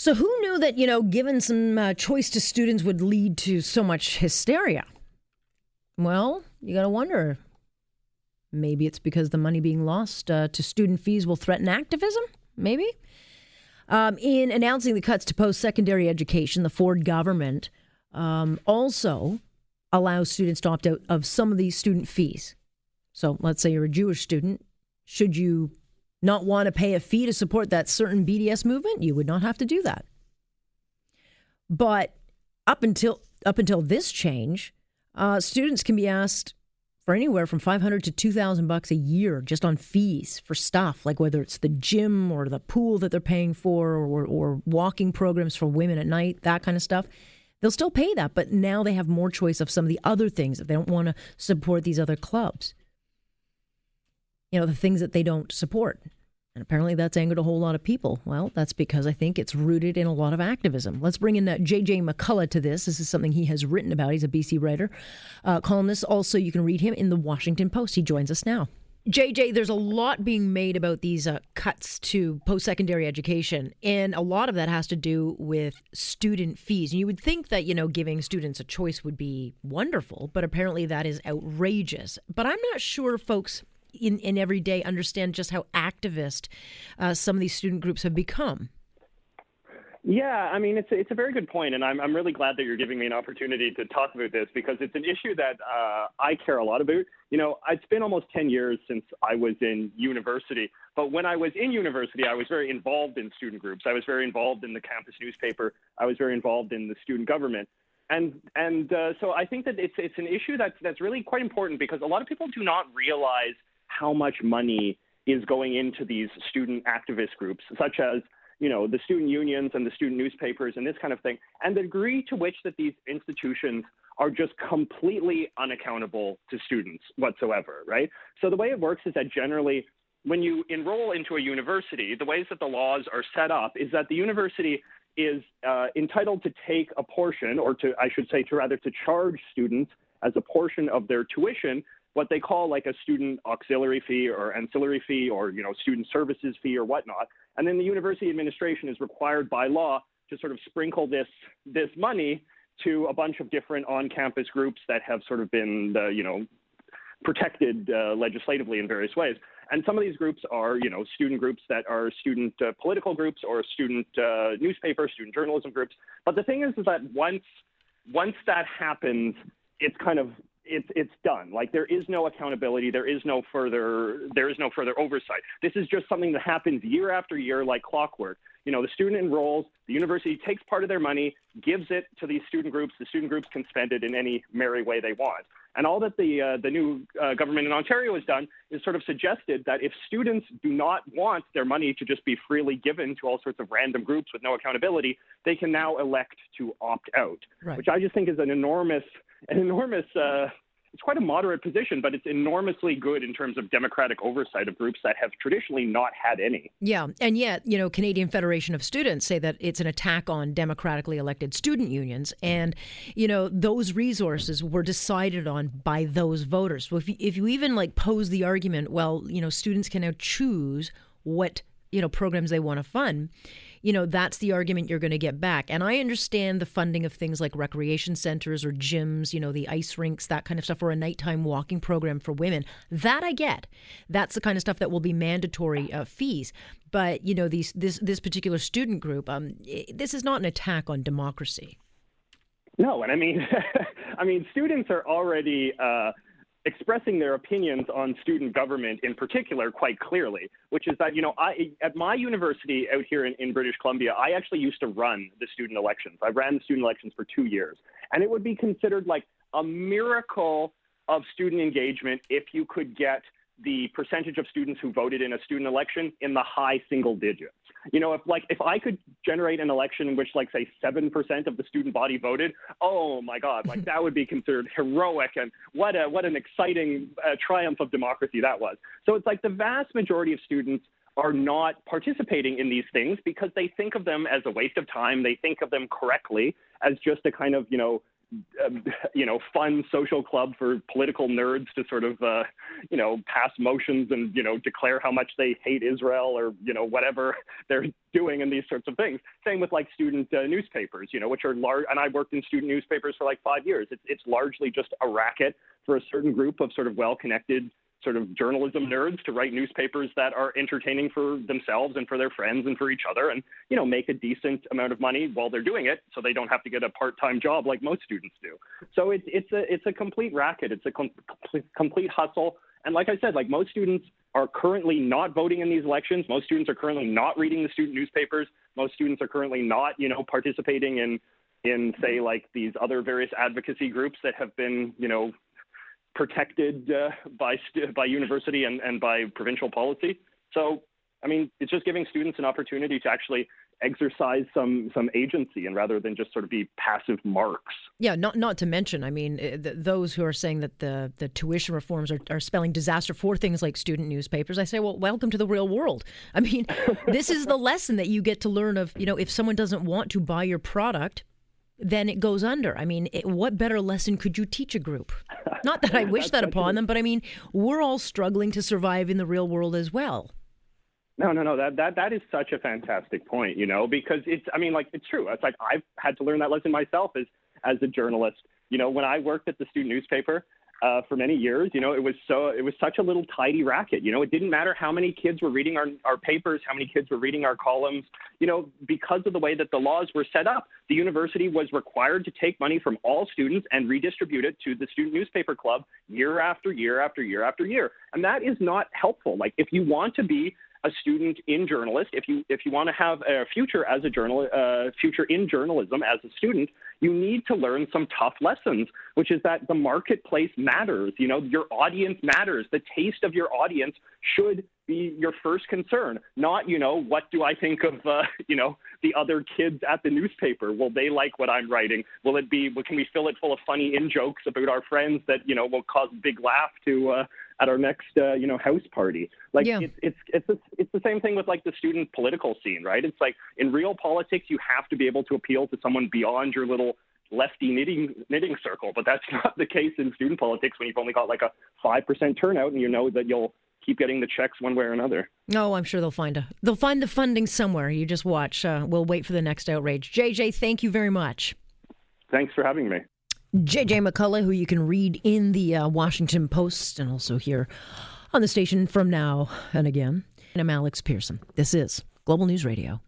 So, who knew that, you know, giving some uh, choice to students would lead to so much hysteria? Well, you got to wonder. Maybe it's because the money being lost uh, to student fees will threaten activism? Maybe. Um, in announcing the cuts to post secondary education, the Ford government um, also allows students to opt out of some of these student fees. So, let's say you're a Jewish student. Should you not want to pay a fee to support that certain BDS movement, you would not have to do that. But up until up until this change, uh, students can be asked for anywhere from 500 to 2000 bucks a year just on fees for stuff like whether it's the gym or the pool that they're paying for or, or walking programs for women at night that kind of stuff they'll still pay that but now they have more choice of some of the other things if they don't want to support these other clubs you know, the things that they don't support. And apparently that's angered a whole lot of people. Well, that's because I think it's rooted in a lot of activism. Let's bring in uh, JJ McCullough to this. This is something he has written about. He's a BC writer, uh, columnist. Also, you can read him in the Washington Post. He joins us now. JJ, there's a lot being made about these uh, cuts to post secondary education, and a lot of that has to do with student fees. And you would think that, you know, giving students a choice would be wonderful, but apparently that is outrageous. But I'm not sure folks in, in every day understand just how activist uh, some of these student groups have become. Yeah, I mean, it's a, it's a very good point, and I'm, I'm really glad that you're giving me an opportunity to talk about this because it's an issue that uh, I care a lot about. You know, it's been almost 10 years since I was in university, but when I was in university, I was very involved in student groups. I was very involved in the campus newspaper. I was very involved in the student government. And, and uh, so I think that it's, it's an issue that's, that's really quite important because a lot of people do not realize how much money is going into these student activist groups, such as you know the student unions and the student newspapers and this kind of thing, and the degree to which that these institutions are just completely unaccountable to students whatsoever, right? So the way it works is that generally when you enroll into a university, the ways that the laws are set up is that the university is uh, entitled to take a portion, or to, I should say, to rather to charge students as a portion of their tuition what they call like a student auxiliary fee or ancillary fee or you know student services fee or whatnot. And then the university administration is required by law to sort of sprinkle this this money to a bunch of different on-campus groups that have sort of been uh, you know protected uh, legislatively in various ways. And some of these groups are, you know, student groups that are student uh, political groups or student uh, newspaper, student journalism groups. But the thing is, is that once once that happens, it's kind of it's it's done. Like there is no accountability. There is no further there is no further oversight. This is just something that happens year after year, like clockwork. You know, the student enrolls, the university takes part of their money, gives it to these student groups. The student groups can spend it in any merry way they want. And all that the uh, the new uh, government in Ontario has done is sort of suggested that if students do not want their money to just be freely given to all sorts of random groups with no accountability, they can now elect to opt out, right. which I just think is an enormous an enormous. Uh, it's quite a moderate position, but it's enormously good in terms of democratic oversight of groups that have traditionally not had any. Yeah, and yet, you know, Canadian Federation of Students say that it's an attack on democratically elected student unions, and you know, those resources were decided on by those voters. So if you, if you even like pose the argument, well, you know, students can now choose what you know programs they want to fund you know, that's the argument you're going to get back. And I understand the funding of things like recreation centers or gyms, you know, the ice rinks, that kind of stuff, or a nighttime walking program for women. That I get. That's the kind of stuff that will be mandatory uh, fees. But you know, these this this particular student group, um, this is not an attack on democracy. No, and I mean, I mean, students are already. Uh, expressing their opinions on student government in particular quite clearly, which is that, you know, I, at my university out here in, in British Columbia, I actually used to run the student elections. I ran the student elections for two years. And it would be considered like a miracle of student engagement if you could get the percentage of students who voted in a student election in the high single digits. You know, if like if I could generate an election in which like say seven percent of the student body voted, oh my God, like that would be considered heroic and what a what an exciting uh, triumph of democracy that was. So it's like the vast majority of students are not participating in these things because they think of them as a waste of time. They think of them correctly as just a kind of you know um, you know, fun social club for political nerds to sort of, uh, you know, pass motions and, you know, declare how much they hate Israel or, you know, whatever they're doing and these sorts of things. Same with like student uh, newspapers, you know, which are large. And I worked in student newspapers for like five years. It's, it's largely just a racket for a certain group of sort of well connected sort of journalism nerds to write newspapers that are entertaining for themselves and for their friends and for each other and you know make a decent amount of money while they're doing it so they don't have to get a part-time job like most students do. So it's it's a it's a complete racket. It's a com- complete hustle. And like i said like most students are currently not voting in these elections. Most students are currently not reading the student newspapers. Most students are currently not you know participating in in say like these other various advocacy groups that have been you know protected uh, by by university and, and by provincial policy. So, I mean, it's just giving students an opportunity to actually exercise some some agency and rather than just sort of be passive marks. Yeah, not not to mention, I mean, eh, the, those who are saying that the the tuition reforms are, are spelling disaster for things like student newspapers. I say, well, welcome to the real world. I mean, this is the lesson that you get to learn of. You know, if someone doesn't want to buy your product, then it goes under. I mean, it, what better lesson could you teach a group? Not that I wish that upon them, but I mean, we're all struggling to survive in the real world as well. No, no, no. That that that is such a fantastic point. You know, because it's. I mean, like it's true. It's like I've had to learn that lesson myself as as a journalist. You know, when I worked at the student newspaper, uh, for many years. You know, it was so it was such a little tidy racket. You know, it didn't matter how many kids were reading our our papers, how many kids were reading our columns. You know, because of the way that the laws were set up, the university was required to take money from all students and redistribute it to the student newspaper club year after year after year after year. And that is not helpful. Like if you want to be a student in journalist, if you if you want to have a future as a journal uh, future in journalism as a student, you need to learn some tough lessons, which is that the marketplace matters. You know, your audience matters. The taste of your audience should be your first concern, not you know what do I think of uh, you know the other kids at the newspaper? Will they like what I'm writing? Will it be? Can we fill it full of funny in jokes about our friends that you know will cause big laugh to uh, at our next uh, you know house party. Like yeah. it's it's it's a, it's the same thing with like the student political scene, right? It's like in real politics, you have to be able to appeal to someone beyond your little lefty knitting knitting circle, but that's not the case in student politics when you've only got like a five percent turnout and you know that you'll keep getting the checks one way or another. No, oh, I'm sure they'll find a they'll find the funding somewhere. You just watch. Uh, we'll wait for the next outrage. JJ, thank you very much. Thanks for having me. JJ McCullough, who you can read in the uh, Washington Post and also here on the station from now and again. And I'm Alex Pierson. This is Global News Radio.